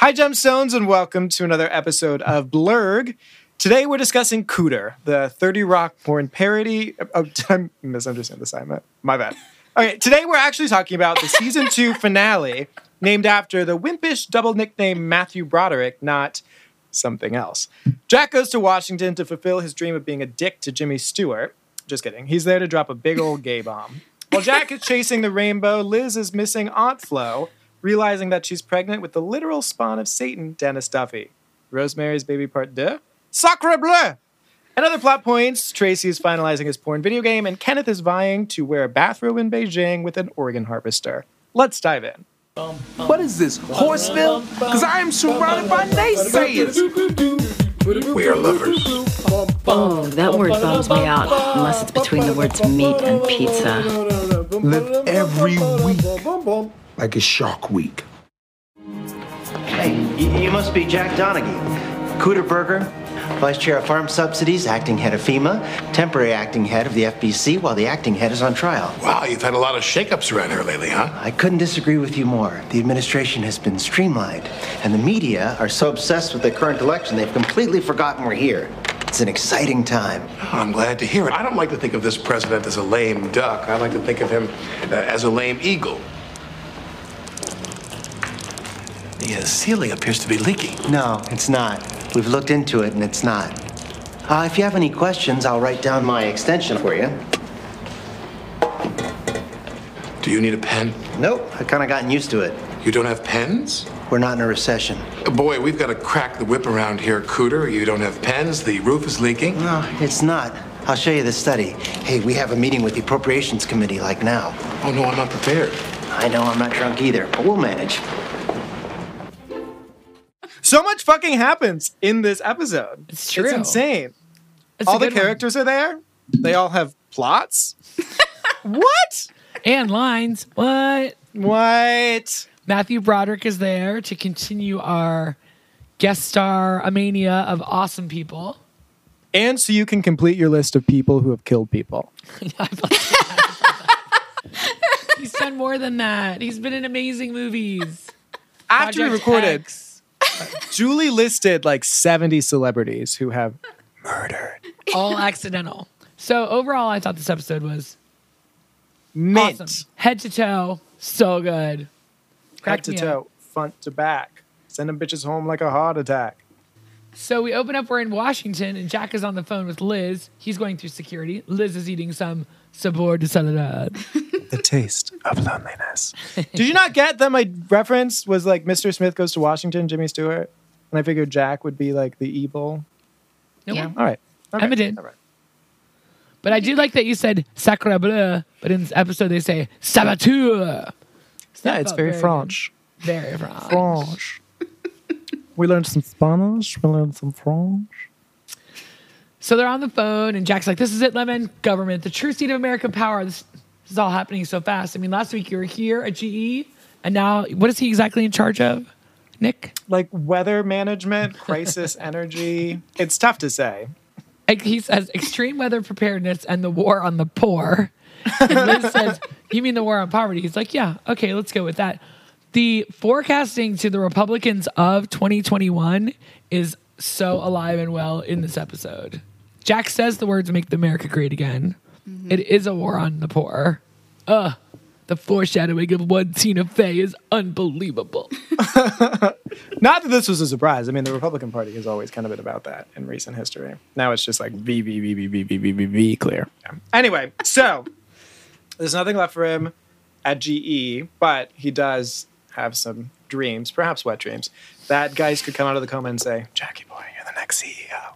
Hi, Gemstones, and welcome to another episode of Blurg. Today we're discussing Cooter, the 30 Rock porn parody. Oh, I misunderstood the assignment. My bad. Okay, today we're actually talking about the season two finale, named after the wimpish double nickname Matthew Broderick, not something else. Jack goes to Washington to fulfill his dream of being a dick to Jimmy Stewart. Just kidding. He's there to drop a big old gay bomb. While Jack is chasing the rainbow, Liz is missing Aunt Flo, realizing that she's pregnant with the literal spawn of Satan, Dennis Duffy. Rosemary's Baby Part 2? Sacre bleu! And other plot points Tracy is finalizing his porn video game, and Kenneth is vying to wear a bathrobe in Beijing with an organ harvester. Let's dive in. What is this, Horseville? Because I am surrounded by naysayers. We are lovers. Oh, that word bums me out, unless it's between the words meat and pizza. Live every week like a Shark Week. Hey, you, you must be Jack Donaghy. Cooter Burger, Vice Chair of Farm Subsidies, acting head of FEMA, temporary acting head of the FBC while the acting head is on trial. Wow, you've had a lot of shakeups around here lately, huh? I couldn't disagree with you more. The administration has been streamlined, and the media are so obsessed with the current election they've completely forgotten we're here. It's an exciting time. Oh, I'm glad to hear it. I don't like to think of this president as a lame duck. I like to think of him uh, as a lame eagle. The uh, ceiling appears to be leaking. No, it's not. We've looked into it, and it's not. Uh, if you have any questions, I'll write down my extension for you. Do you need a pen? Nope, I've kind of gotten used to it. You don't have pens? We're not in a recession. Boy, we've got to crack the whip around here, Cooter. You don't have pens. The roof is leaking. No, it's not. I'll show you the study. Hey, we have a meeting with the Appropriations Committee like now. Oh, no, I'm not prepared. I know I'm not drunk either, but we'll manage. So much fucking happens in this episode. It's true. It's insane. It's all the good one. characters are there. They all have plots. what? and lines. What? What? Matthew Broderick is there to continue our guest star mania of awesome people. And so you can complete your list of people who have killed people. He's done more than that. He's been in amazing movies. After we Project recorded, X, Julie listed like 70 celebrities who have murdered. all accidental. So overall, I thought this episode was Mint. awesome, head to toe, so good. Head to toe, up. front to back. Send them bitches home like a heart attack. So we open up. We're in Washington, and Jack is on the phone with Liz. He's going through security. Liz is eating some sabor de Soledad. The taste of loneliness. Did you not get that my reference was like Mr. Smith goes to Washington, Jimmy Stewart? And I figured Jack would be like the evil. Nope. Yeah. All right. Okay. Emma did. All right. But I do like that you said sacre bleu, but in this episode they say saboteur. Yeah, it's very good. French. Very French. French. we learned some Spanish. We learned some French. So they're on the phone, and Jack's like, "This is it, Lemon. Government, the true seat of American power. This, this is all happening so fast. I mean, last week you were here at GE, and now what is he exactly in charge of, Nick? Like weather management, crisis energy. It's tough to say. Like, He says extreme weather preparedness and the war on the poor. And Liz says, "You mean the war on poverty?" He's like, "Yeah, okay, let's go with that." The forecasting to the Republicans of 2021 is so alive and well in this episode. Jack says the words "Make the America Great Again." It is a war on the poor. Ugh. The foreshadowing of one Tina Fey is unbelievable. Not that this was a surprise. I mean, the Republican Party has always kind of been about that in recent history. Now it's just like V, V, V, V, V, V, V, V, V, clear. Yeah. Anyway, so there's nothing left for him at GE, but he does have some dreams, perhaps wet dreams, that guys could come out of the coma and say, Jackie boy, you're the next E CEO.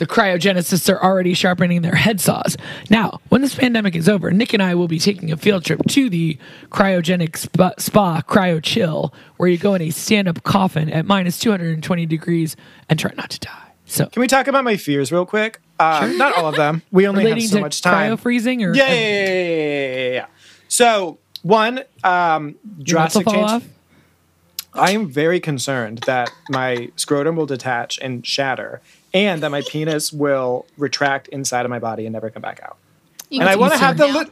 The cryogenists are already sharpening their head saws. Now, when this pandemic is over, Nick and I will be taking a field trip to the cryogenic spa, spa Cryo Chill, where you go in a stand up coffin at minus 220 degrees and try not to die. So, Can we talk about my fears real quick? Uh, Not all of them. We only relating have so much time. cryo freezing or Yeah, yeah, yeah, yeah, yeah. So one, um, your nuts will drastic change. off? I am very concerned that my scrotum will detach and shatter, and that my penis will retract inside of my body and never come back out. You and I want to have the now. li-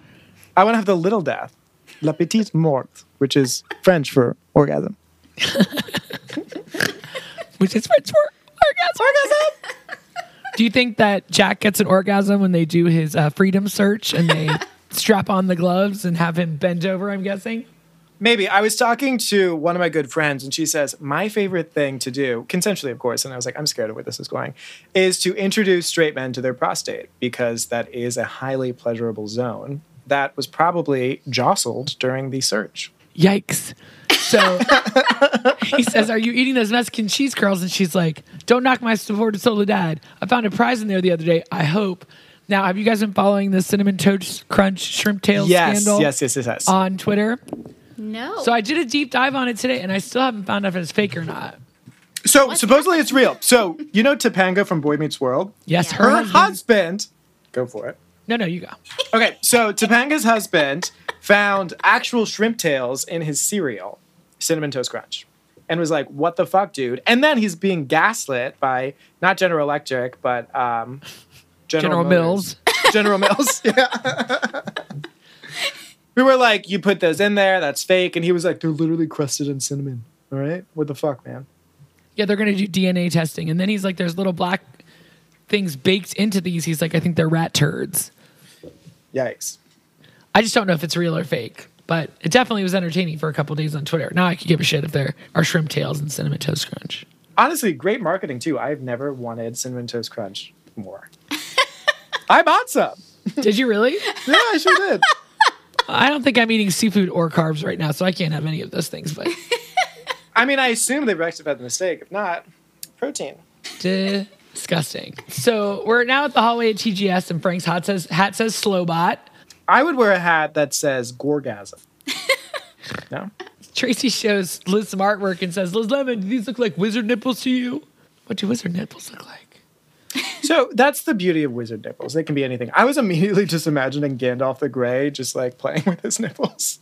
I want to have the little death, la petite mort, which is French for orgasm. which is French for orgasm. Orgasm. do you think that Jack gets an orgasm when they do his uh, freedom search and they strap on the gloves and have him bend over? I'm guessing. Maybe. I was talking to one of my good friends, and she says, My favorite thing to do, consensually, of course, and I was like, I'm scared of where this is going, is to introduce straight men to their prostate because that is a highly pleasurable zone that was probably jostled during the search. Yikes. So he says, Are you eating those Mexican cheese curls? And she's like, Don't knock my Sabor de Soledad. I found a prize in there the other day. I hope. Now, have you guys been following the Cinnamon Toast Crunch Shrimp Tail Yes, scandal yes, yes, yes, yes. on Twitter? No. So I did a deep dive on it today, and I still haven't found out if it's fake or not. so supposedly it's real. So you know Topanga from Boy Meets World? Yes, Yeah. her, Her husband. husband, go for it. No, no, you go. Okay, so Topanga's husband found actual shrimp tails in his cereal, Cinnamon Toast Crunch, and was like, "What the fuck, dude?" And then he's being gaslit by not General Electric, but um, General Motors. Mills. General Mills. Yeah. We were like, "You put those in there? That's fake." And he was like, "They're literally crusted in cinnamon." All right, what the fuck, man? Yeah, they're gonna do DNA testing, and then he's like, "There's little black things baked into these." He's like, "I think they're rat turds." Yikes. I just don't know if it's real or fake, but it definitely was entertaining for a couple days on Twitter. Now I could give a shit if there are shrimp tails and cinnamon toast crunch. Honestly, great marketing too. I've never wanted cinnamon toast crunch more. I bought some. Did you really? Yeah, I sure did. I don't think I'm eating seafood or carbs right now, so I can't have any of those things. But I mean, I assume they rectified the mistake. If not, protein. disgusting. So we're now at the hallway at TGS, and Frank's hat says hat says Slowbot. I would wear a hat that says Gorgasm. no? Tracy shows Liz some artwork and says, "Liz Lemon, do these look like wizard nipples to you? What do wizard nipples look like?" So that's the beauty of wizard nipples. They can be anything. I was immediately just imagining Gandalf the Grey just like playing with his nipples,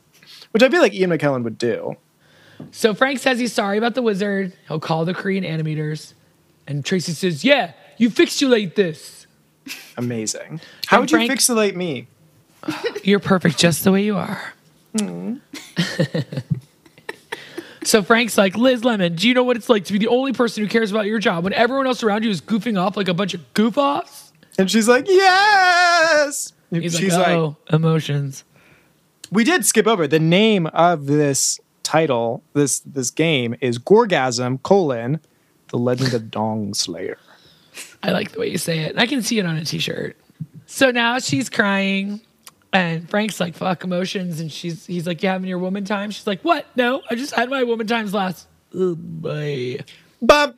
which I feel like Ian McKellen would do. So Frank says he's sorry about the wizard. He'll call the Korean animators. And Tracy says, Yeah, you fixulate this. Amazing. How And would you fixulate me? You're perfect just the way you are. Hmm. so Frank's like, Liz Lemon, do you know what it's like to be the only person who cares about your job when everyone else around you is goofing off like a bunch of goof offs? And she's like, yes. He's she's like, like, Oh, emotions. we did skip over the name of this title. This this game is Gorgasm colon the Legend of Dong Slayer. I like the way you say it. I can see it on a t shirt. So now she's crying. And Frank's like, fuck emotions. And she's he's like, You having your woman time? She's like, What? No, I just had my woman times last. Oh boy. Ba.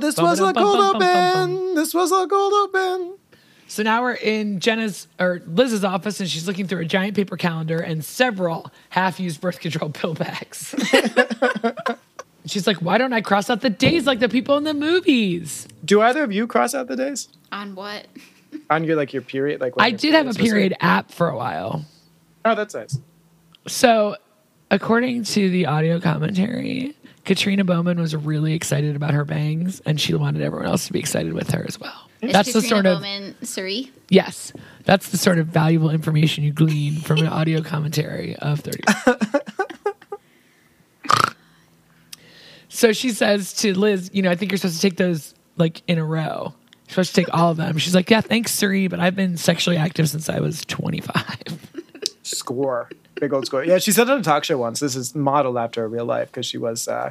This was a Ba-ba-dum, cold open. This was a cold open. So now we're in Jenna's or Liz's office and she's looking through a giant paper calendar and several half used birth control pill bags. she's like, Why don't I cross out the days like the people in the movies? Do either of you cross out the days On what? On your like your period? Like I did have a period's supposed to- period app for a while. Oh, that's nice. So, according to the audio commentary, Katrina Bowden was really excited about her bangs, and she wanted everyone else to be excited with her as well. Is that's the sort of Bowden Cerie? yes, that's the sort of valuable information you glean from an audio commentary of Thirty. so she says to Liz, "You know, I think you're supposed to take those like in a row. You're supposed to take all of them." She's like, "Yeah, thanks, Cerie, but I've been sexually active since I was 25." Score. Big old score. Yeah, she said on a talk show once. This is modeled after her real life because she was uh,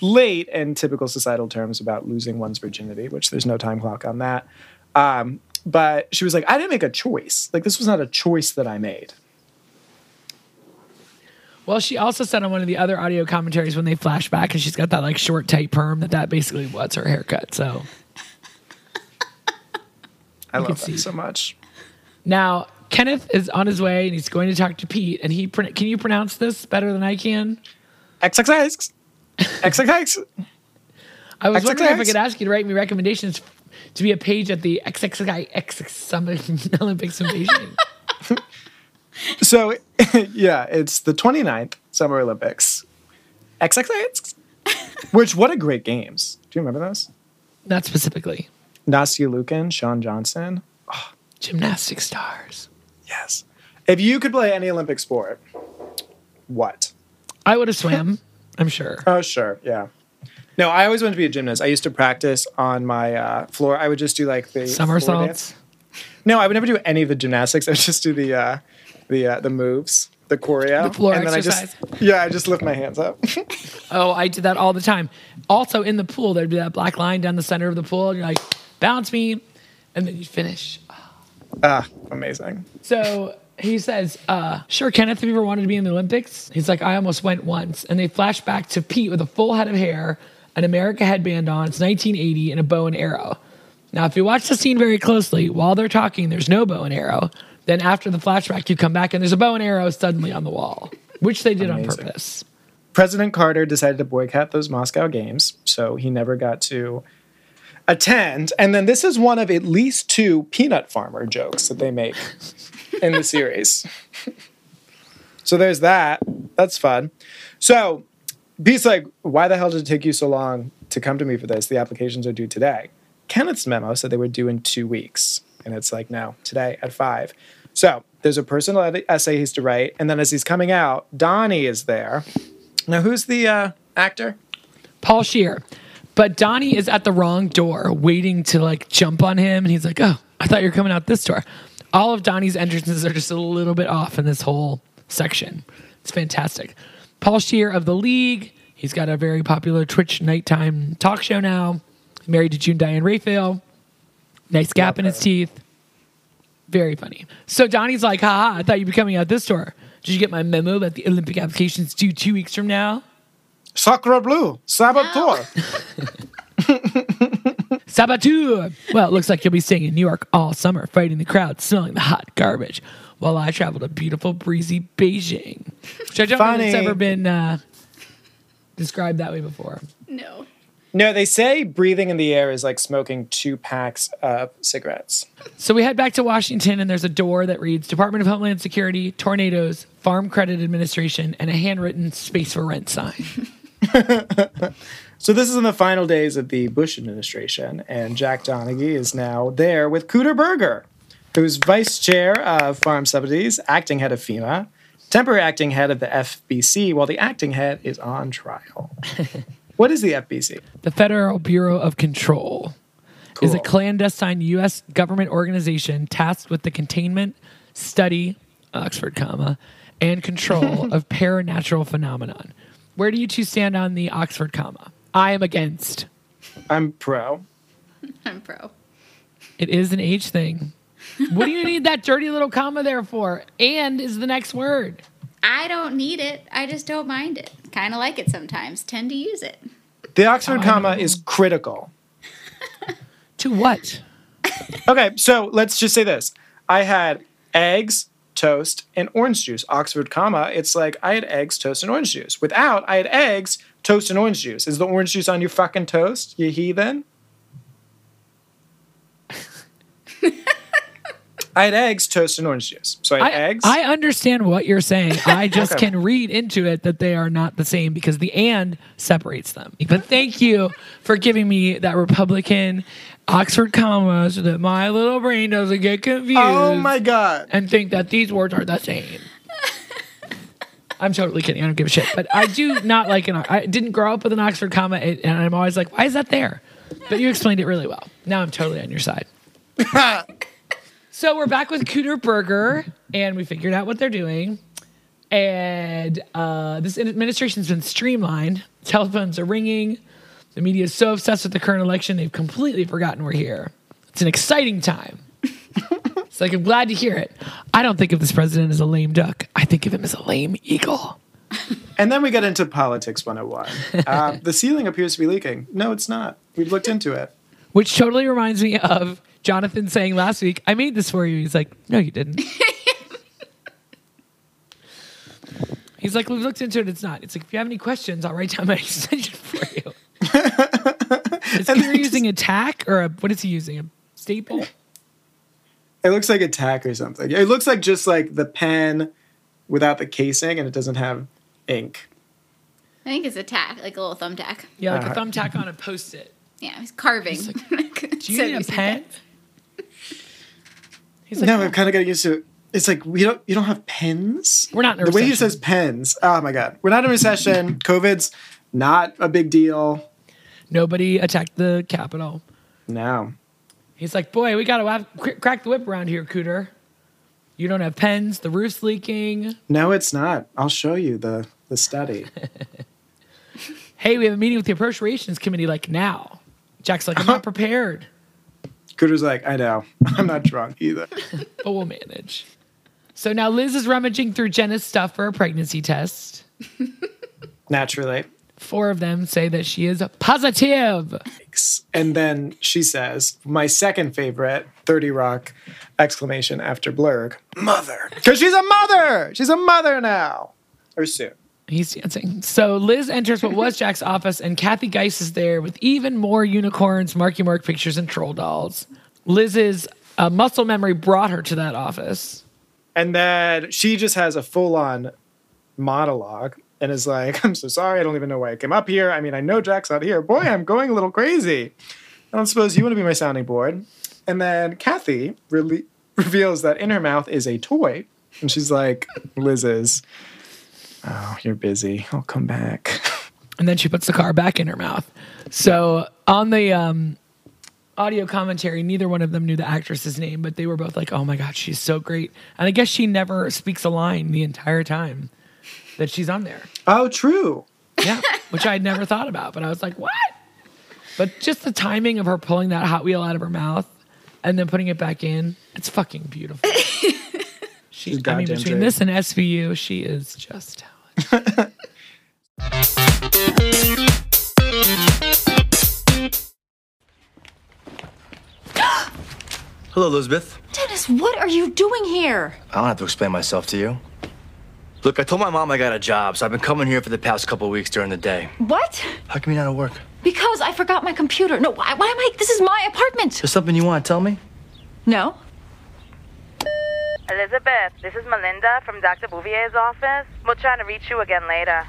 late in typical societal terms about losing one's virginity, which there's no time clock on that. Um, but she was like, I didn't make a choice. Like, this was not a choice that I made. Well, she also said on one of the other audio commentaries when they flash back, and she's got that like short, tight perm that that basically was her haircut. So I could love see. that so much. now Kenneth is on his way, and he's going to talk to Pete. And he pr- can you pronounce this better than I can? XXX. XXX. I was wondering if I could ask you to write me recommendations to be a page at the XXX Summit Olympics in Beijing. So, yeah, it's the 29th Summer Olympics. XXX. Which, what a great games. Do you remember those? Not specifically Nastia Liukin, Shawn Johnson. gymnastic stars. Yes. If you could play any Olympic sport, what? I would have swam. I'm sure. Oh, sure. Yeah. No, I always wanted to be a gymnast. I used to practice on my uh, floor. I would just do like the Somersaults. No, I would never do any of the gymnastics. I would just do the uh, the uh, the moves, the choreo, The floor and then exercise. I just yeah, I just lift my hands up. Oh, I did that all the time. Also in the pool, there'd be that black line down the center of the pool, and you're like, bounce me, and then you finish. ah, amazing. So he says, uh, sure, Kenneth, have you ever wanted to be in the Olympics? He's like, I almost went once. And they flash back to Pete with a full head of hair, an America headband on, it's 1980, and a bow and arrow. Now, if you watch the scene very closely, while they're talking, there's no bow and arrow. Then after the flashback, you come back and there's a bow and arrow suddenly on the wall, which they did on purpose. President Carter decided to boycott those Moscow games, so he never got to attend. And then this is one of at least two peanut farmer jokes that they make in the series. so there's that. That's fun. So Pete's like, why the hell did it take you so long to come to me for this? The applications are due today. Kenneth's memo said they were due in two weeks. And it's like, no, today at five. So there's a personal essay he's to write. And then as he's coming out, Donnie is there. Now, who's the uh, actor? Paul Scheer. But Donnie is at the wrong door, waiting to like jump on him, and he's like, "Oh, I thought you were coming out this door." All of Donnie's entrances are just a little bit off in this whole section. It's fantastic. Paul Scheer of the League. He's got a very popular Twitch nighttime talk show now. Married to June Diane Raphael. Nice gap in his teeth. Very funny. So Donnie's like, haha, I thought you'd be coming out this door. Did you get my memo that the Olympic application's due two weeks from now? Sacre Bleu, Saboteur. Saboteur. Well, it looks like you'll be staying in New York all summer, fighting the crowd, smelling the hot garbage, while I travel to beautiful, breezy Beijing, which I don't know if it's ever been uh, described that way before. No. No, they say breathing in the air is like smoking two packs of cigarettes. So we head back to Washington, and there's a door that reads Department of Homeland Security, tornadoes, Farm Credit Administration, and a handwritten space for rent sign. So this is in the final days of the Bush administration, and Jack Donaghy is now there with Cooter Burger, who's vice chair of Farm Subsidies, acting head of FEMA, temporary acting head of the FBC, while the acting head is on trial. what is the FBC? The Federal Bureau of Control is a clandestine U.S. government organization tasked with the containment, study, Oxford comma, and control of paranatural phenomenon. Where do you two stand on the Oxford comma? I am against. I'm pro. I'm pro. It is an age thing. What do you need that dirty little comma there for? And is the next word. I don't need it. I just don't mind it. Kind of like it sometimes. Tend to use it. The Oxford oh, comma is critical. To what? Okay, so let's just say this. I had eggs, toast, and orange juice. Oxford comma, it's like I had eggs, toast, and orange juice. Without, I had eggs, toast, and orange juice. Is the orange juice on your fucking toast, you heathen? I had eggs, toast, and orange juice. So I had I, eggs. I understand what you're saying. I just Okay. can read into it that they are not the same because the and separates them. But thank you for giving me that Republican Oxford comma so that my little brain doesn't get confused oh my god. and think that these words are the same. I'm totally kidding. I don't give a shit. But I do not like an. I didn't grow up with an Oxford comma, and and I'm always like, why is that there? But you explained it really well. Now I'm totally on your side. so we're back with Cooter Burger, and we figured out what they're doing. And uh, this administration's been streamlined. Telephones are ringing. The media is so obsessed with the current election, they've completely forgotten we're here. It's an exciting time. It's like I'm glad to hear it. I don't think of this president as a lame duck. I think of him as a lame eagle. And then we get into politics 101. Uh, the ceiling appears to be leaking. No, it's not. We've looked into it. Which totally reminds me of Jonathan saying last week, I made this for you. He's like, No, you didn't. He's like, We've looked into it. It's not. It's like, if you have any questions, I'll write down my extension for you. Is Peter using a tack or a, what is he using? A staple? It looks like a tack or something. It looks like just like the pen without the casing and it doesn't have ink. I think it's a tack, like a little thumbtack. Yeah, like Uh, a thumbtack on a post it. Yeah, he's carving. Do you need a pen? He's like, no, "Oh." I've kind of got used to it. it's like we don't you don't have pens. We're not in a the way he says pens. Oh my god, we're not in a recession. COVID's not a big deal. Nobody attacked the Capitol. No. He's like, boy, we gotta have, crack the whip around here, Cooter. You don't have pens. The roof's leaking. No, it's not. I'll show you the the study. Hey, we have a meeting with the appropriations committee. Like now, Jack's like, I'm not prepared, Cooter's like, I know. I'm not drunk either. but we'll manage. So now Liz is rummaging through Jenna's stuff for a pregnancy test. Naturally. Four of them say that she is positive. And then she says, my second favorite, 30 Rock exclamation after Blurg, mother. Because she's a mother. She's a mother now. Or soon. He's dancing. So Liz enters what was Jack's office, and Kathy Geiss is there with even more unicorns, Marky Mark pictures, and troll dolls. Liz's uh, muscle memory brought her to that office. And then she just has a full on monologue and is like, I'm so sorry. I don't even know why I came up here. I mean, I know Jack's not here. Boy, I'm going a little crazy. I don't suppose you want to be my sounding board. And then Kathy really reveals that in her mouth is a toy. And she's like, Liz is, oh, you're busy. I'll come back. and then she puts the car back in her mouth. So on the um, audio commentary, neither one of them knew the actress's name, but they were both like, "Oh my god, she's so great!" And I guess she never speaks a line the entire time that she's on there. Oh, true. Yeah, which I had never thought about, but I was like, "What?" But just the timing of her pulling that Hot Wheel out of her mouth and then putting it back in—it's fucking beautiful. She, I mean, between great. this and SVU, she is just talented. Hello, Elizabeth. Dennis, what are you doing here? I don't have to explain myself to you. Look, I told my mom I got a job, so I've been coming here for the past couple of weeks during the day. What? How come you're not at work? Because I forgot my computer. No, why, why am I? This is my apartment. There's something you want to tell me? No. Elizabeth, this is Melinda from Dr. Bouvier's office. We're trying to reach you again later.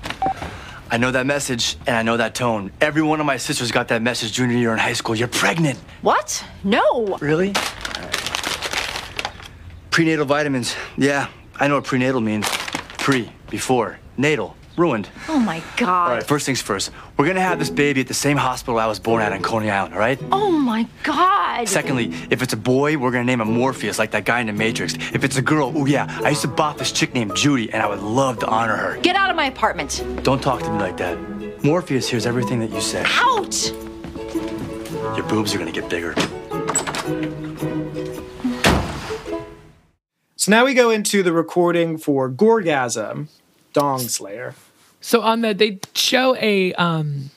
I know that message and I know that tone. Every one of my sisters got that message junior year in high school. You're pregnant. What? No. Really? Prenatal vitamins. Yeah, I know what prenatal means. Pre, before, natal, ruined. Oh my God. All right, first things first. We're gonna have this baby at the same hospital I was born at in Coney Island, all right? Oh my God. Secondly, if it's a boy, we're gonna name him Morpheus, like that guy in the Matrix. If it's a girl, oh yeah, I used to bop this chick named Judy, and I would love to honor her. Get out of my apartment. Don't talk to me like that. Morpheus hears everything that you say. Out. Your boobs are gonna get bigger. So now we go into the recording for Gorgasm, Dong Slayer. So on the they show a um,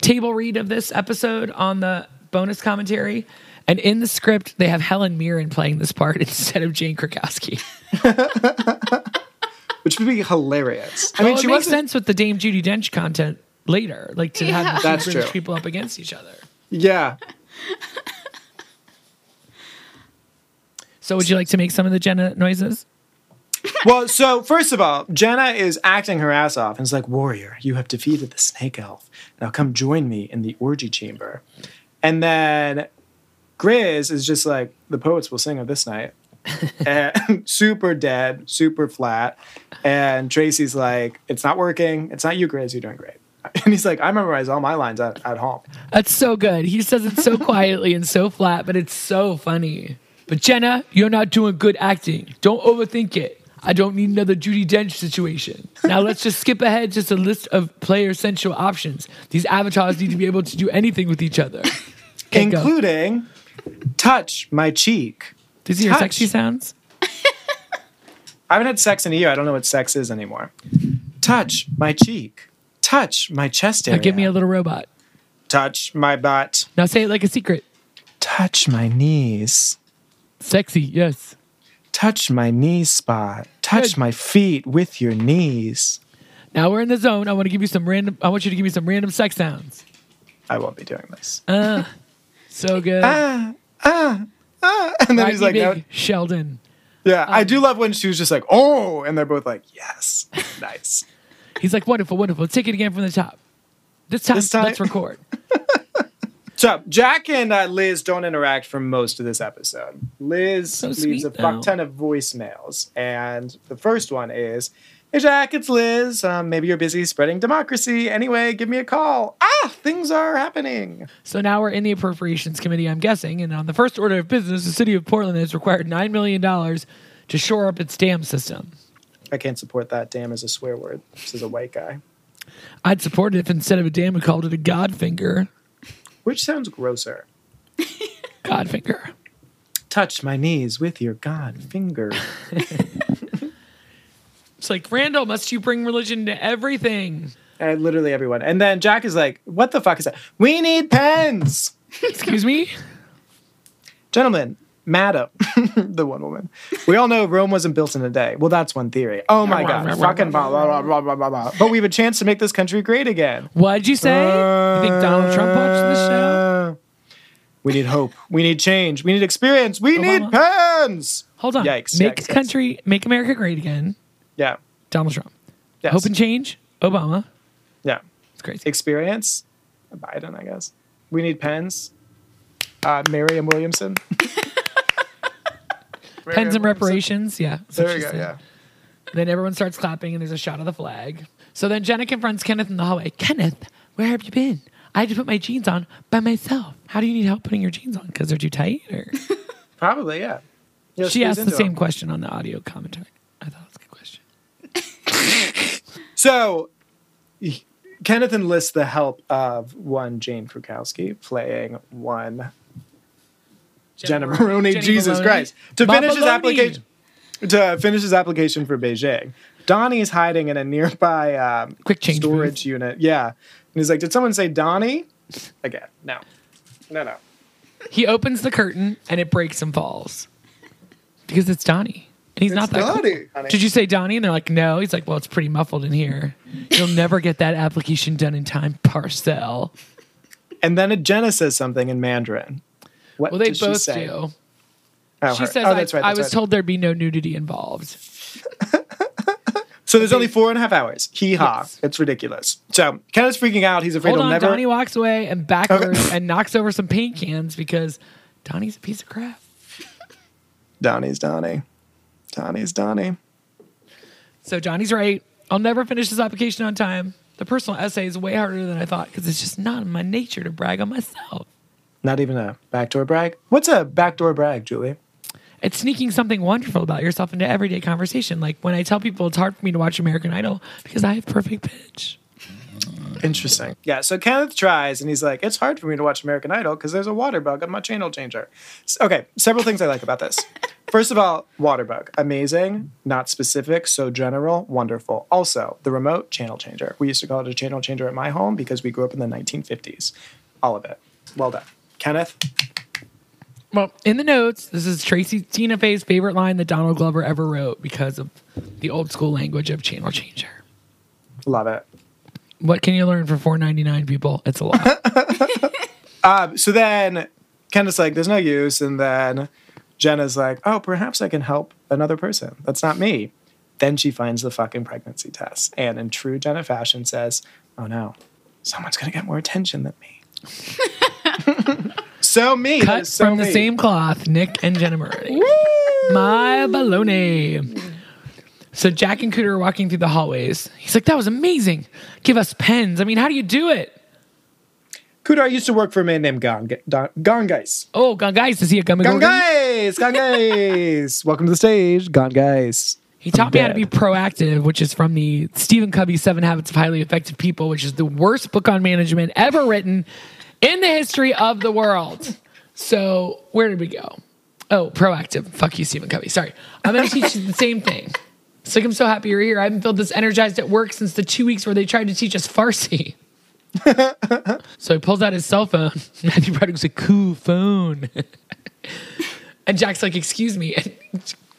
table read of this episode on the bonus commentary, and in the script they have Helen Mirren playing this part instead of Jane Krakowski. Which would be hilarious. I I mean, mean, she it makes wasn't. sense with the Dame Judi Dench content later, like to Yeah. have the That's true. people up against each other. Yeah. So would you like to make some of the Jenna noises? Well, so first of all, Jenna is acting her ass off and is like, Warrior, you have defeated the snake elf. Now come join me in the orgy chamber. And then Grizz is just like, the poets will sing of this night. and super dead, super flat. And Tracy's like, it's not working. It's not you, Grizz. You're doing great. And he's like, I memorize all my lines at, at home. That's so good. He says it so quietly and so flat, but it's so funny. But Jenna, you're not doing good acting. Don't overthink it. I don't need another Judi Dench situation. Now let's just skip ahead just a list of player central options. These avatars need to be able to do anything with each other. Including touch my cheek. Does he hear touch. sexy sounds? I haven't had sex in a year. I don't know what sex is anymore. Touch my cheek. Touch my chest Now area. give me a little robot. touch my butt. Now say it like a secret. Touch my knees. Sexy, yes. Touch my knee spot. Touch Good. my feet with your knees. Now we're in the zone. I want to give you some random. I want you to give me some random sex sounds. I won't be doing this. Uh, so good. Ah, ah, ah. And then Ride he's like, big, no. Sheldon. yeah, I Um, do love when she was just like, oh, and they're both like, yes, nice. He's like, wonderful, wonderful. Take it again from the top. This time, This time- let's record. So Jack and uh, Liz don't interact for most of this episode. Liz So leaves a fuck ton of voicemails, and the first one is, "Hey Jack, it's Liz. Um, maybe you're busy spreading democracy. Anyway, give me a call. Ah, things are happening. So now we're in the appropriations committee, I'm guessing, and on the first order of business, the city of Portland has required nine million dollars to shore up its dam system. I can't support that. Damn is a swear word. This is a white guy, I'd support it if instead of a dam, we called it a godfinger. Which sounds grosser. Godfinger. Touch my knees with your god finger. It's like Randall, must you bring religion to everything? Uh, literally everyone. And then Jack is like, "What the fuck is that? We need pens." Excuse me. Gentlemen, madam, the one woman. We all know Rome wasn't built in a day. Well, that's one theory. Oh my god, fucking blah blah blah blah blah blah. blah. But we have a chance to make this country great again. What'd you say? you think Donald Trump watched the show? Uh, We need hope. We need change. We need experience. We need pens. Hold on. Yikes, Make yikes, yikes. country, make America great again. Yeah. Donald Trump. Yes. Hope and change. Obama. Yeah. It's crazy. Experience. Biden, I guess. We need pens. Uh, Marianne Williamson. Pens and reparations. Yeah. There we she go. Yeah. Then everyone starts clapping and there's a shot of the flag. So then Jenna confronts Kenneth in the hallway. Kenneth, where have you been? I had to put my jeans on by myself. How do you need help putting your jeans on? Because they're too tight? Or Probably, yeah. Yeah, she asked the same same 'em. question on the audio commentary. I thought it was a good question. So, Kenneth enlists the help of one Jane Krakowski playing one Jenna Maroney. Jenny Jesus Maloney. Christ! To finish his application, to finish his application for Beijing, Donnie's hiding in a nearby um, Quick change storage unit. Yeah, and he's like, "Did someone say Donnie?" Again, no, no, no. He opens the curtain and it breaks and falls because it's Donnie. And he's not that. Donnie. Honey. Did you say Donnie? And they're like, no. He's like, well, it's pretty muffled in here. You'll never get that application done in time, parcel. And then Jenna says something in Mandarin. What Well, they she both say? do. Oh, she her- says, oh, I, that's right. I was right. told there'd be no nudity involved. So there's only four and a half hours. Hee haw. It's ridiculous. So Kenneth's freaking out. He's afraid Hold he'll on, never. Donnie walks away and backwards and knocks over some paint cans because Donnie's a piece of crap. Donnie's Donnie. Donnie's Donnie. So Johnny's right. I'll never finish this application on time. The personal essay is way harder than I thought because it's just not in my nature to brag on myself. Not even a backdoor brag. What's a backdoor brag, Julie? It's sneaking something wonderful about yourself into everyday conversation. Like when I tell people it's hard for me to watch American Idol because I have perfect pitch. Interesting. Yeah. So Kenneth tries, and he's like, "It's hard for me to watch American Idol because there's a water bug on my channel changer." Okay. Several things I like about this. First of all, water bug, amazing, not specific, so general, wonderful. Also, the remote channel changer. We used to call it a channel changer at my home because we grew up in the 1950s. All of it. Well done, Kenneth. Well, in the notes, this is Tracy Tina Fey's favorite line that Donald Glover ever wrote because of the old school language of channel changer. Love it. What can you learn for four ninety nine? People, it's a lot. Uh, so then Kenneth's like, there's no use. And then Jenna's like, oh, perhaps I can help another person. That's not me. Then she finds the fucking pregnancy test. And in true Jenna fashion says, oh no, someone's going to get more attention than me. so me. Cut so from the same cloth, Nick and Jenna Maroney. My baloney. So Jack and Cooter are walking through the hallways. He's like, "That was amazing. Give us pens. I mean, how do you do it?" Cooter, I used to work for a man named Gon, Don, Gon Geiss. Oh, God, guys, is he a gummy Gon gorgon? Geiss! Gon Geiss! Welcome to the stage, Gon Geiss. He taught me how to be proactive, which is from the Stephen Covey Seven Habits of Highly Effective People, which is the worst book on management ever written in the history of the world. So, where did we go? Oh, proactive. Fuck you, Stephen Covey. Sorry. I'm going to teach you the same thing. It's like, I'm so happy you're here. I haven't felt this energized at work since the two weeks where they tried to teach us Farsi. so he pulls out his cell phone. Matthew Broderick's a cool phone. and Jack's like, excuse me. And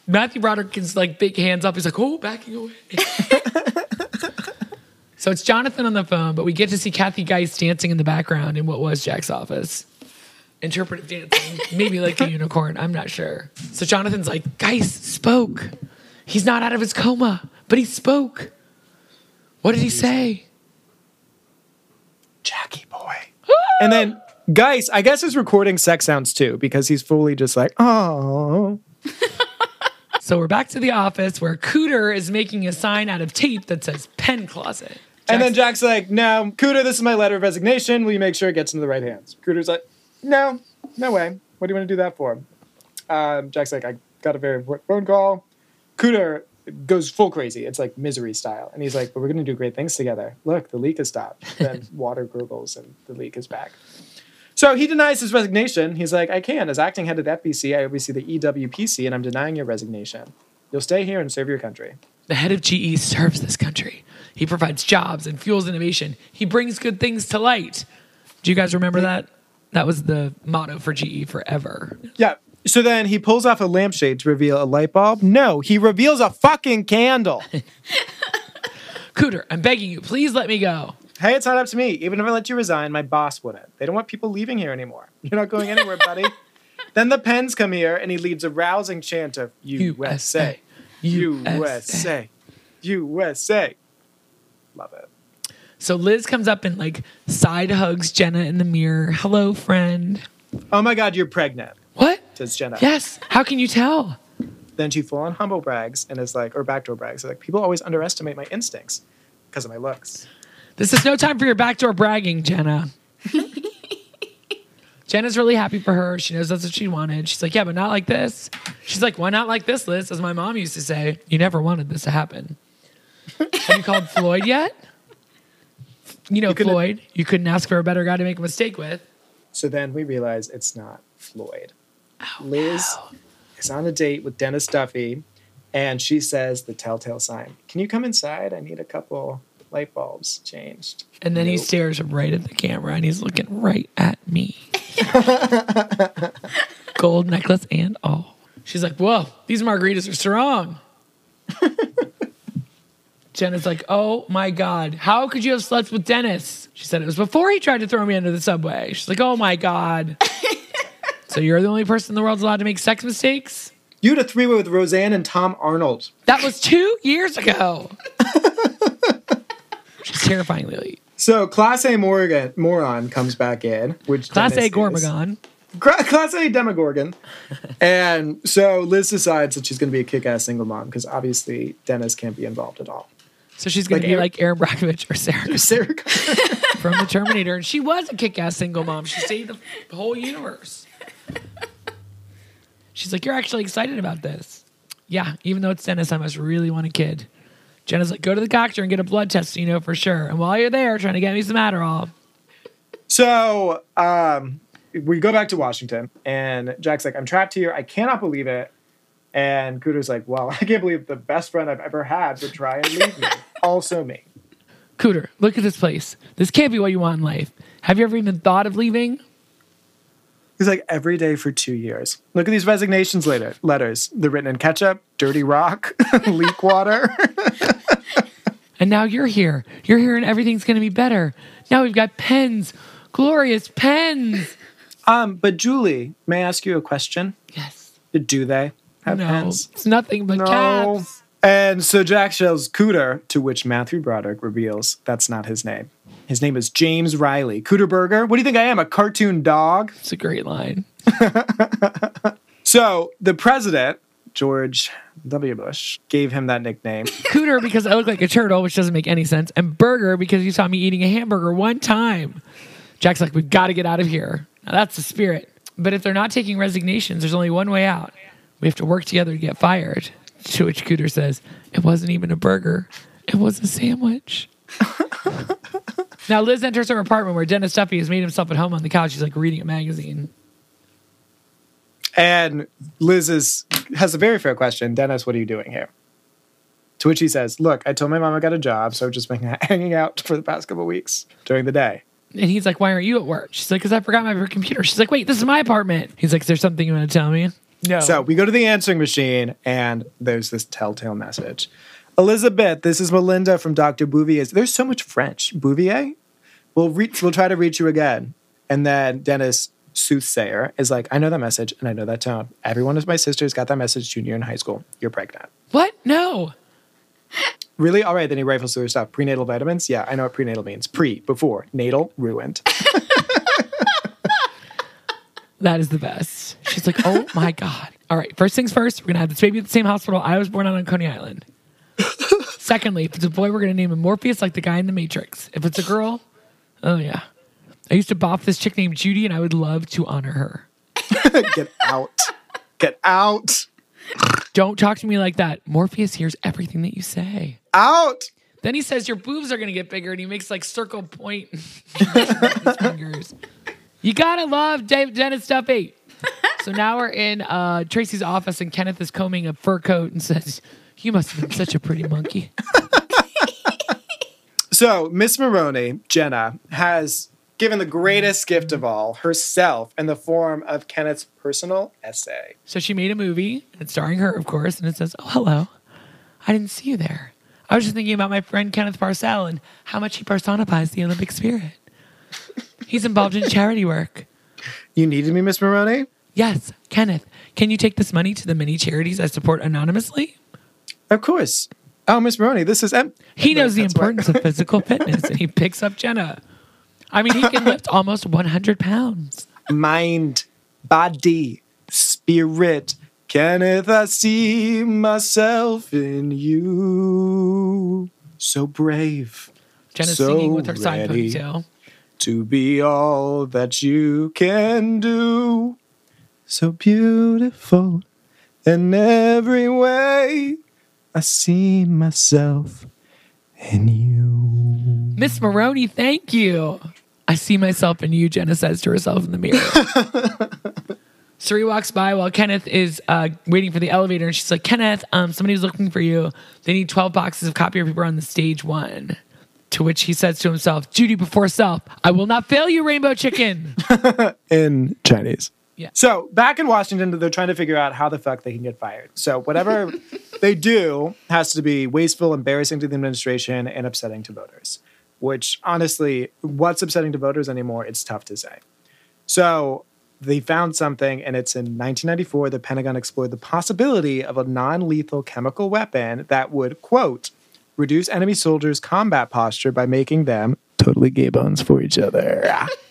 Matthew Broderick is like big hands up. He's like, oh, backing away. so it's Jonathan on the phone, but we get to see Kathy Geiss dancing in the background in what was Jack's office. Interpretive dancing, maybe like a unicorn. I'm not sure. So Jonathan's like, Geiss spoke. He's not out of his coma, but he spoke. What did he say? Jackie boy. and then Geiss, I guess, is recording sex sounds too because he's fully just like, oh. So we're back to the office where Cooter is making a sign out of tape that says pen closet. And then Jack's like, no, Cooter, this is my letter of resignation. Will you make sure it gets into the right hands? Cooter's like, no, no way. What do you want to do that for? Um, Jack's like, I got a very important phone call. Cooter goes full crazy. It's like misery style. And he's like, but we're going to do great things together. Look, the leak has stopped. Then water gurgles and the leak is back. So he denies his resignation. He's like, I can. As acting head of the FBC, I oversee the EWPC, and I'm denying your resignation. You'll stay here and serve your country. The head of GE serves this country. He provides jobs and fuels innovation. He brings good things to light. Do you guys remember that? That was the motto for GE forever. Yeah. So then he pulls off a lampshade to reveal a light bulb. No, he reveals a fucking candle. Cooter, I'm begging you, please let me go. Hey, it's not up to me. Even if I let you resign, my boss wouldn't. They don't want people leaving here anymore. You're not going anywhere, buddy. then the pens come here and he leads a rousing chant of USA, USA, USA. Love it. So Liz comes up and like side hugs Jenna in the mirror. Hello, friend. Oh my God, you're pregnant, What? says Jenna. Yes. How can you tell? Then she full on humble brags and is like, or backdoor brags. Like, people always underestimate my instincts because of my looks. This is no time for your backdoor bragging, Jenna. Jenna's really happy for her. She knows that's what she wanted. She's like, yeah, but not like this. She's like, why not like this, Liz? As my mom used to say, you never wanted this to happen. Have you called Floyd yet? You know, couldn't- Floyd. You couldn't ask for a better guy to make a mistake with. So then we realize it's not Floyd. Oh, Liz is on a date with Dennis Duffy, and she says the telltale sign. Can you come inside? I need a couple light bulbs changed. And then he Nope. stares right at the camera and he's looking right at me. Gold necklace and all. She's like, whoa, these margaritas are strong. Jenna's like, oh my God, how could you have slept with Dennis? She said it was before he tried to throw me under the subway. She's like, oh my God. so you're the only person in the world allowed to make sex mistakes? You had a three way with Roseanne and Tom Arnold. That was two years ago. She's terrifyingly late. So Class A Morgan, moron comes back in, which Class Dennis A. Gormagon. Class A Demogorgon. and so Liz decides that she's going to be a kick ass single mom because obviously Dennis can't be involved at all. So she's going Like to be like Erin Brockovich or Sarah Sarah from the Terminator, and she was a kick-ass single mom. She saved the whole universe. She's like, "You're actually excited about this?" Yeah, even though it's Dennis, I must really want a kid. Jenna's like, "Go to the doctor and get a blood test, so you know for sure." And while you're there, trying to get me some Adderall. So um, we go back to Washington, and Jack's like, I'm trapped here. I cannot believe it. And Cooter's like, Well, I can't believe the best friend I've ever had would try and leave me. also me. Cooter, look at this place. This can't be what you want in life. Have you ever even thought of leaving? He's like, Every day for two years. Look at these resignations later, letters. They're written in ketchup, dirty rock, leak water. And now you're here. You're here, and everything's going to be better. Now we've got pens, glorious pens. um, but Julie, may I ask you a question? Yes. Do they have no, pens? it's nothing but No. caps. And so Jack shells Cooter, to which Matthew Broderick reveals that's not his name. His name is James Riley. Cooter Burger? What do you think I am? A cartoon dog? It's a great line. So the president, George W. Bush, gave him that nickname. Cooter because I look like a turtle, which doesn't make any sense, and Burger because you saw me eating a hamburger one time. Jack's like, we've got to get out of here. Now that's the spirit. But if they're not taking resignations, there's only one way out. We have to work together to get fired. To which Cooter says, it wasn't even a burger, it was a sandwich. now Liz enters her apartment where Dennis Duffy has made himself at home on the couch. He's like reading a magazine. And Liz is, has a very fair question. Dennis, what are you doing here? To which he says, Look, I told my mom I got a job, so I've just been hanging out for the past couple of weeks during the day. And he's like, Why aren't you at work? She's like, Because I forgot my computer. She's like, Wait, this is my apartment. He's like, Is there something you want to tell me? No. So we go to the answering machine, and there's this telltale message. Elizabeth, this is Melinda from Dr. Bouvier's. There's so much French. Bouvier? We'll, re- we'll try to reach you again. And then Dennis, soothsayer, is like, I know that message and I know that tone. Every one of my sisters got that message junior in high school. You're pregnant. What? No. Really? All right, then he rifles through her stuff. Prenatal vitamins? Yeah, I know what prenatal means. Pre, before, natal, ruined. That is the best. She's like, oh my God. All right, first things first, we're going to have this baby at the same hospital I was born on on Coney Island. Secondly, if it's a boy, we're going to name him Morpheus like the guy in The Matrix. If it's a girl, oh yeah. I used to bop this chick named Judy and I would love to honor her. Get out. Get out. Don't talk to me like that. Morpheus hears everything that you say. Out. Then he says your boobs are going to get bigger and he makes like circle point fingers. You got to love Dave, Dennis Duffy. so now we're in uh, Tracy's office and Kenneth is combing a fur coat and says, You must have been such a pretty monkey. So, Miss Maroney, Jenna, has given the greatest gift of all, herself, in the form of Kenneth's personal essay. So she made a movie, it's starring her, of course, and it says, Oh, hello. I didn't see you there. I was just thinking about my friend Kenneth Parcell and how much he personifies the Olympic spirit. He's involved in charity work. You needed me, Miss Maroney? Yes, Kenneth, can you take this money to the many charities I support anonymously? Of course. Oh, Miss Maroney, this is. Em- He knows the importance of physical fitness and he picks up Jenna. I mean, he can lift almost 100 pounds. mind, body, spirit. Kenneth, I see myself in you. So brave. Jenna's so singing with her side ponytail. To be all that you can do. So beautiful in every way. I see myself in you. Miss Maroney, thank you. I see myself in you, Jenna says to herself in the mirror. Cerie walks by while Kenneth is uh, waiting for the elevator, and she's like, Kenneth, um, somebody's looking for you. They need 12 boxes of copier paper on the stage one. To which he says to himself, Judy before self, I will not fail you, Rainbow Chicken. in Chinese. Yeah. So back in Washington, they're trying to figure out how the fuck they can get fired. So whatever they do has to be wasteful, embarrassing to the administration, and upsetting to voters. Which honestly, what's upsetting to voters anymore? It's tough to say. So they found something, and it's in 1994. The Pentagon explored the possibility of a non-lethal chemical weapon that would quote reduce enemy soldiers' combat posture by making them totally gay bones for each other.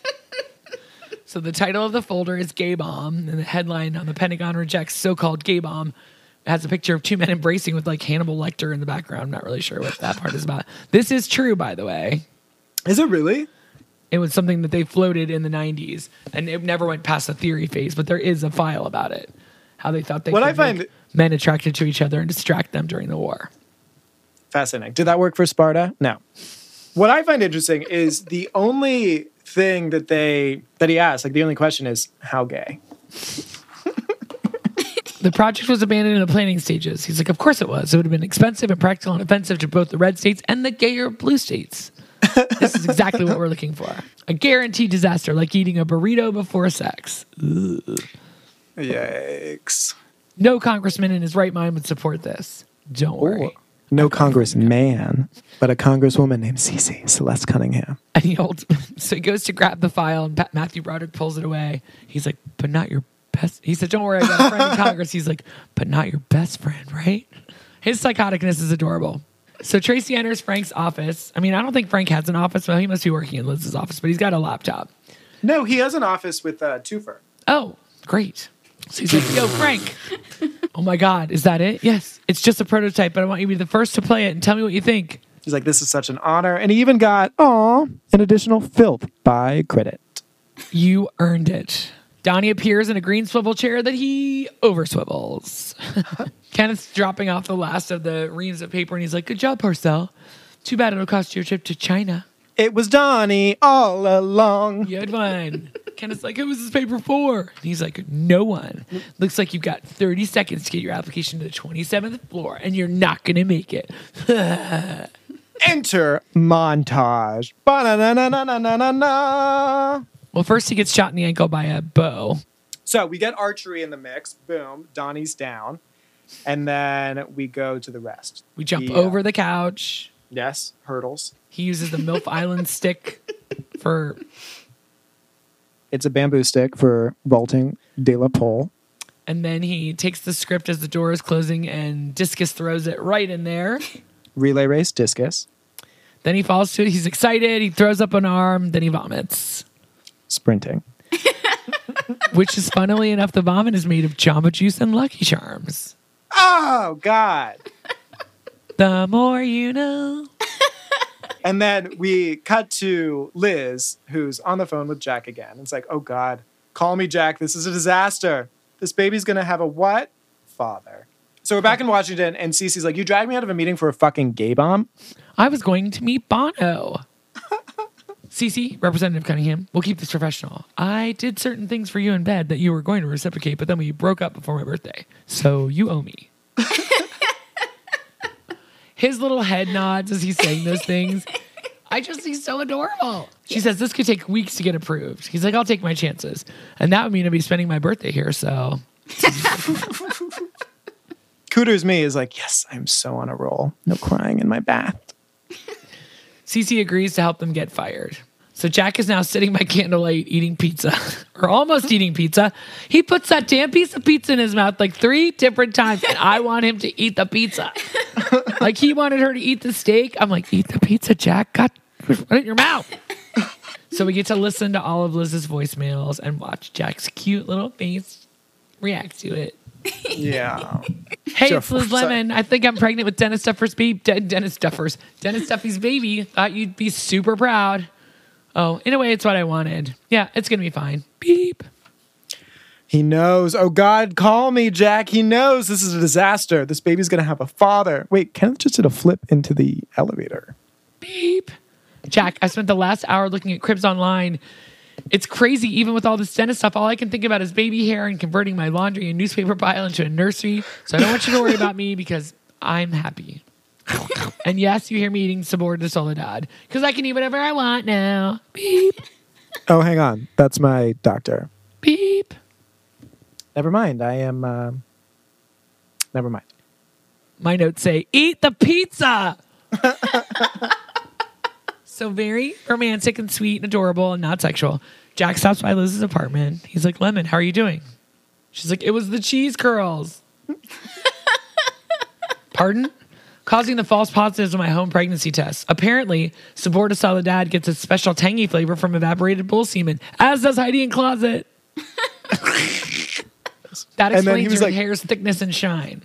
So the title of the folder is Gay Bomb, and the headline on the Pentagon rejects so-called gay bomb. Has a picture of two men embracing with like Hannibal Lecter in the background. I'm not really sure what that part is about. This is true, by the way. Is it really? It was something that they floated in the 90s, and it never went past the theory phase. But there is a file about it, how they thought they What could I find- men attracted to each other and distract them during the war. Fascinating. Did that work for Sparta? No. What I find interesting is the only thing that they that he asked, like the only question is how gay. The project was abandoned in the planning stages. He's like, of course it was. It would have been expensive and practical and offensive to both the red states and the gayer blue states. this is exactly what we're looking for. A guaranteed disaster, like eating a burrito before sex. Ugh. Yikes. No congressman in his right mind would support this. Don't worry. No congressman, but a congresswoman named Cece Celeste Cunningham. And he holds, so he goes to grab the file, and Pa- Matthew Broderick pulls it away. He's like, but not your best. He said, don't worry, I got a friend in Congress. He's like, but not your best friend, right? His psychoticness is adorable. So Tracy enters Frank's office. I mean, I don't think Frank has an office. Well, he must be working in Liz's office, but he's got a laptop. No, he has an office with uh, Toofer. Oh, great. So he's like, yo, Frank. Oh my God, is that it? Yes, it's just a prototype, but I want you to be the first to play it and tell me what you think. He's like, this is such an honor. And he even got, aw, an additional filth by credit. You earned it. Donnie appears in a green swivel chair that he overswivels. Kenneth's dropping off the last of the reams of paper and he's like, Good job, Parcell. Too bad it'll cost you a trip to China. It was Donnie all along. You had fine. Kenneth's like, Who was this paper for? And he's like, No one. Looks like you've got 30 seconds to get your application to the 27th floor and you're not going to make it. Enter montage. Ba-na-na-na-na-na-na-na. Well, first he gets shot in the ankle by a bow. So we get archery in the mix. Boom. Donnie's down. And then we go to the rest. We jump The, uh, over the couch. Yes, hurdles. He uses the MILF Island stick for It's a bamboo stick for vaulting de la pole. And then he takes the script as the door is closing and Discus throws it right in there. Relay race, discus, Then he falls to it. He's excited. He throws up an arm. Then he vomits. Sprinting. which is funnily enough, the vomit is made of Jamba Juice and Lucky Charms. Oh God. The more you know. And then we cut to Liz, who's on the phone with Jack again. It's like, oh God, call me Jack. This is a disaster. This baby's gonna have a what? Father. So we're back in Washington, and Cece's like, you dragged me out of a meeting for a fucking gay bomb. I was going to meet Bono. Cece, Representative Cunningham, we'll keep this professional. I did certain things for you in bed that you were going to reciprocate, but then we broke up before my birthday. So you owe me. His little head nods as he's saying those things. I just, he's so adorable. She says, This could take weeks to get approved. He's like, I'll take my chances. And that would mean I'd be spending my birthday here. So Cooter's me is like, yes, I'm so on a roll. No crying in my bath. Cece agrees to help them get fired. So Jack is now sitting by candlelight eating pizza, or almost eating pizza. He puts that damn piece of pizza in his mouth like three different times, and I want him to eat the pizza. like he wanted her to eat the steak. I'm like, eat the pizza, Jack. God, put it in your mouth. so we get to listen to all of Liz's voicemails and watch Jack's cute little face react to it. Yeah. Hey, Sure, it's Liz. Lemon. I think I'm pregnant with Dennis Duffer's baby. De- Dennis Duffer's. Dennis Duffy's baby. Thought you'd be super proud. Oh, in a way, it's what I wanted. Yeah, it's gonna be fine. Beep. He knows. Oh God, call me, Jack. He knows this is a disaster. This baby's gonna have a father. Wait, Kenneth just did a flip into the elevator. Beep. Jack, I spent the last hour looking at cribs online. It's crazy, even with all this dentist stuff. All I can think about is baby hair and converting my laundry and newspaper pile into a nursery. So I don't want you to worry about me because I'm happy. and yes, you hear me eating sabor de soledad because I can eat whatever I want now. Beep. Oh, hang on. That's my doctor. Beep. Never mind. I am. Uh, never mind. My notes say, eat the pizza. so very romantic and sweet and adorable and not sexual. Jack stops by Liz's apartment. He's like, Lemon, how are you doing? She's like, it was the cheese curls. Pardon? Causing the false positives on my home pregnancy test. Apparently, Sabor de Soledad gets a special tangy flavor from evaporated bull semen, as does Heidi in Closet. that explains your like- hair's thickness and shine.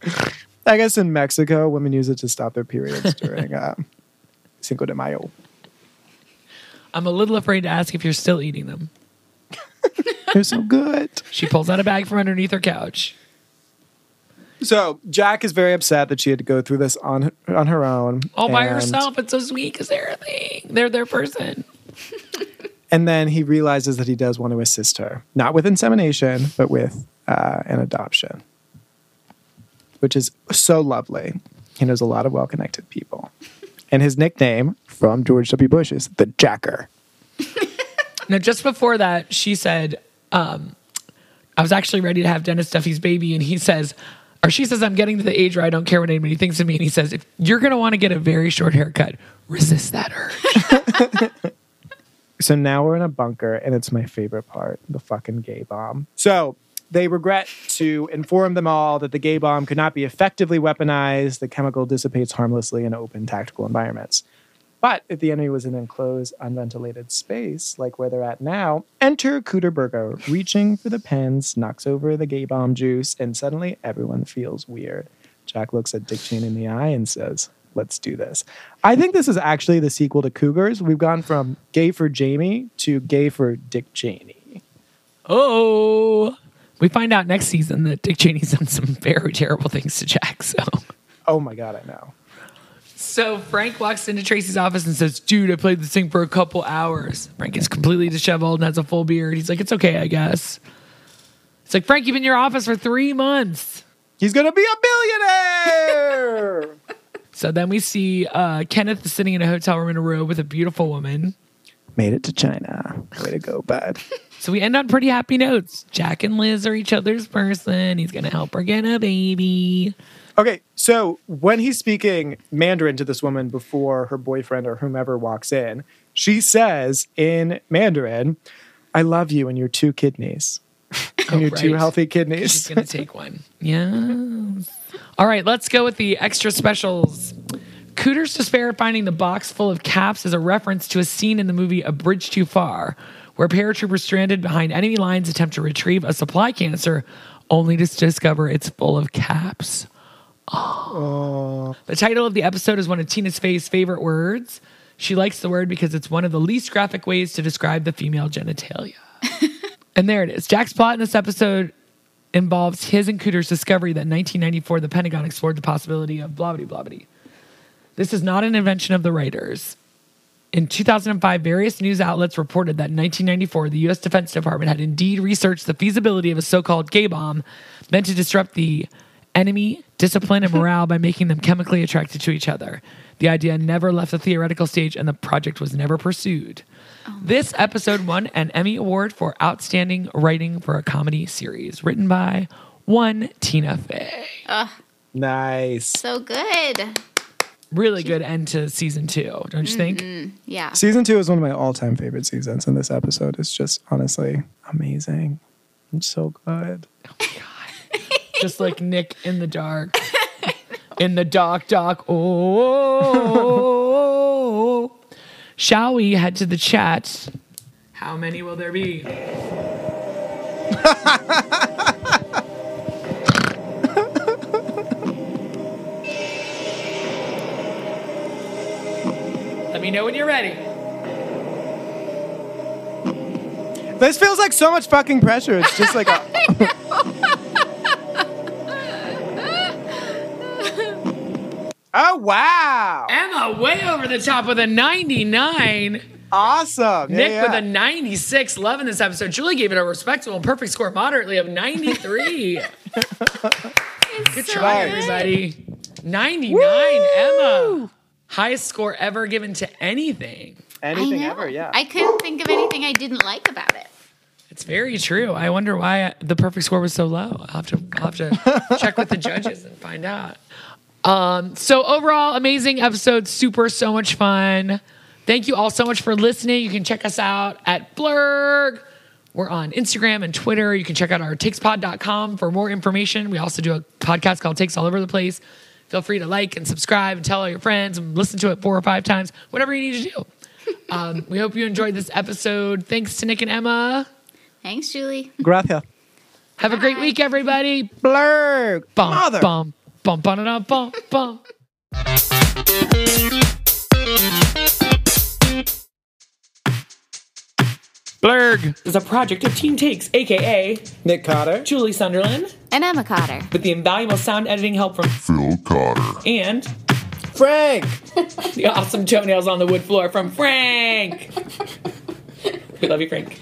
I guess in Mexico, women use it to stop their periods during uh, Cinco de Mayo. I'm a little afraid to ask if you're still eating them. They're so good. She pulls out a bag from underneath her couch. So Jack is very upset that she had to go through this on on her own, All by and- herself. It's so sweet because they're a thing. They're their person. And then he realizes that he does want to assist her, not with insemination, but with uh, an adoption, which is so lovely. He knows a lot of well connected people. And his nickname from George W. Bush is the Jacker. Now, just before that, she said, um, I was actually ready to have Dennis Duffy's baby. And he says, or she says, I'm getting to the age where I don't care what anybody thinks of me. And he says, if you're going to want to get a very short haircut, resist that urge. So now we're in a bunker, and it's my favorite part the fucking gay bomb. So they regret to inform them all that the gay bomb could not be effectively weaponized. The chemical dissipates harmlessly in open tactical environments. But if the enemy was in an enclosed, unventilated space, like where they're at now, enter Cooter Burger, reaching for the pens, knocks over the gay bomb juice, and suddenly everyone feels weird. Jack looks at Dick Cheney in the eye and says, Let's do this. I think this is actually the sequel to Cougars. We've gone from gay for Jamie to gay for Dick Cheney. oh. We find out next season that Dick Cheney's done some very terrible things to Jack. So. Oh my God, I know. So Frank walks into Tracy's office and says, Dude, I played this thing for a couple hours. Frank is completely disheveled and has a full beard. He's like, It's okay, I guess. It's like, Frank, you've been in your office for three months. He's going to be a billionaire. So then we see uh, Kenneth is sitting in a hotel room in a row with a beautiful woman. Made it to China. Way to go, bud. So we end on pretty happy notes. Jack and Liz are each other's person. He's going to help her get a baby. Okay, so when he's speaking Mandarin to this woman before her boyfriend or whomever walks in, she says in Mandarin, I love you and your two kidneys. and your two Oh, right. healthy kidneys. She's going to take one. Yes. All right, let's go with the extra specials. Cooter's despair at finding the box full of caps is a reference to a scene in the movie A Bridge Too Far, where paratroopers stranded behind enemy lines attempt to retrieve a supply canister only to discover it's full of caps. Oh. The title of the episode is one of Tina Fey's favorite words. She likes the word because it's one of the least graphic ways to describe the female genitalia. and there it is. Jack's plot in this episode involves his and Cooter's discovery that in 1994 the Pentagon explored the possibility of blah blah blah blah. This is not an invention of the writers. In 2005, various news outlets reported that in 1994, the U.S. Defense Department had indeed researched the feasibility of a so called gay bomb meant to disrupt the enemy, discipline, and morale by making them chemically attracted to each other. The idea never left the theoretical stage and the project was never pursued. Oh. this episode won an Emmy Award for Outstanding Writing for a Comedy Series, written by one Tina Fey. Ugh, Nice. so good. Really good end to season two, don't you think? Mm, yeah. Season two is one of my all-time favorite seasons, and this episode is just honestly amazing. It's so good. Oh my God. Just like Nick in the dark. in the dark, dark. Oh. Shall we head to the chat? How many will there be? me know when you're ready. This feels like so much fucking pressure. It's just like a. oh wow! Emma way over the top with a 99. Awesome. Yeah, Nick yeah. with a 96. Loving this episode. Julie gave it a respectable, perfect score, moderately of 93. Good try, everybody. 99, Emma. Highest score ever given to anything. Anything ever, yeah. I couldn't think of anything I didn't like about it. It's very true. I wonder why the perfect score was so low. I'll have to, I'll have to check with the judges and find out. Um, so overall, amazing episode, super, so much fun. Thank you all so much for listening. You can check us out at Blurg. We're on Instagram and Twitter. You can check out our takespod.com for more information. We also do a podcast called Takes All Over the Place. Feel free to like and subscribe and tell all your friends and listen to it four or five times, whatever you need to do. Um, we hope you enjoyed this episode. Thanks to Nick and Emma. Thanks, Julie. Gracias. Have a great week, everybody. Blurg. Bum, Mother. bum, bum, bum, bum, bum, bum. Blurg is a project of Team Takes, aka Nick Cotter, Julie Sunderland, And Emma Cotter. with the invaluable sound editing help from Phil Cotter. and Frank. the awesome toenails on the wood floor from Frank. we love you, Frank.